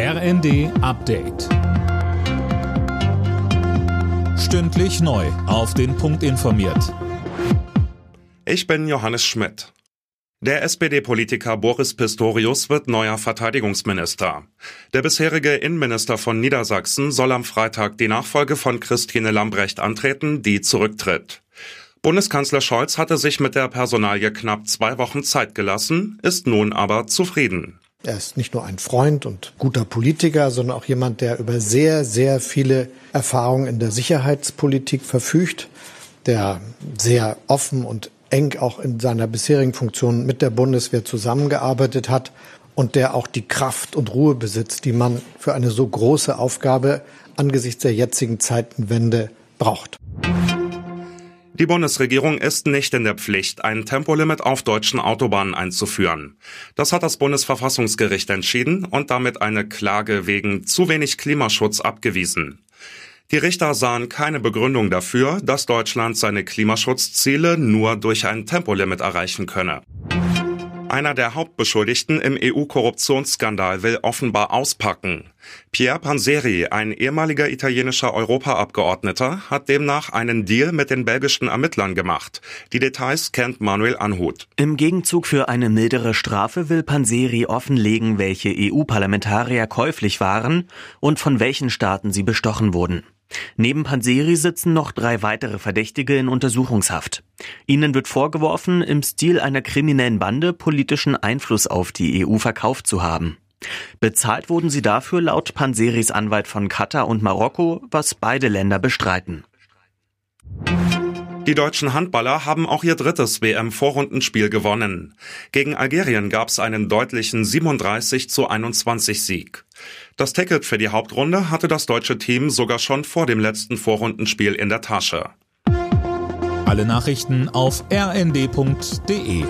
RND Update. Stündlich neu. Auf den Punkt informiert. Ich bin Johannes Schmidt. Der SPD-Politiker Boris Pistorius wird neuer Verteidigungsminister. Der bisherige Innenminister von Niedersachsen soll am Freitag die Nachfolge von Christine Lambrecht antreten, die zurücktritt. Bundeskanzler Scholz hatte sich mit der Personalie knapp zwei Wochen Zeit gelassen, ist nun aber zufrieden. Er ist nicht nur ein Freund und guter Politiker, sondern auch jemand, der über sehr, sehr viele Erfahrungen in der Sicherheitspolitik verfügt, der sehr offen und eng auch in seiner bisherigen Funktion mit der Bundeswehr zusammengearbeitet hat und der auch die Kraft und Ruhe besitzt, die man für eine so große Aufgabe angesichts der jetzigen Zeitenwende braucht. Die Bundesregierung ist nicht in der Pflicht, ein Tempolimit auf deutschen Autobahnen einzuführen. Das hat das Bundesverfassungsgericht entschieden und damit eine Klage wegen zu wenig Klimaschutz abgewiesen. Die Richter sahen keine Begründung dafür, dass Deutschland seine Klimaschutzziele nur durch ein Tempolimit erreichen könne. Einer der Hauptbeschuldigten im EU-Korruptionsskandal will offenbar auspacken. Pierre Panseri, ein ehemaliger italienischer Europaabgeordneter, hat demnach einen Deal mit den belgischen Ermittlern gemacht. Die Details kennt Manuel Anhut. Im Gegenzug für eine mildere Strafe will Panseri offenlegen, welche EU-Parlamentarier käuflich waren und von welchen Staaten sie bestochen wurden. Neben Panseri sitzen noch drei weitere Verdächtige in Untersuchungshaft. Ihnen wird vorgeworfen, im Stil einer kriminellen Bande politischen Einfluss auf die EU verkauft zu haben. Bezahlt wurden sie dafür laut Panseris Anwalt von Katar und Marokko, was beide Länder bestreiten. Die deutschen Handballer haben auch ihr drittes WM-Vorrundenspiel gewonnen. Gegen Algerien gab es einen deutlichen 37 zu 21 Sieg. Das Ticket für die Hauptrunde hatte das deutsche Team sogar schon vor dem letzten Vorrundenspiel in der Tasche. Alle Nachrichten auf rnd.de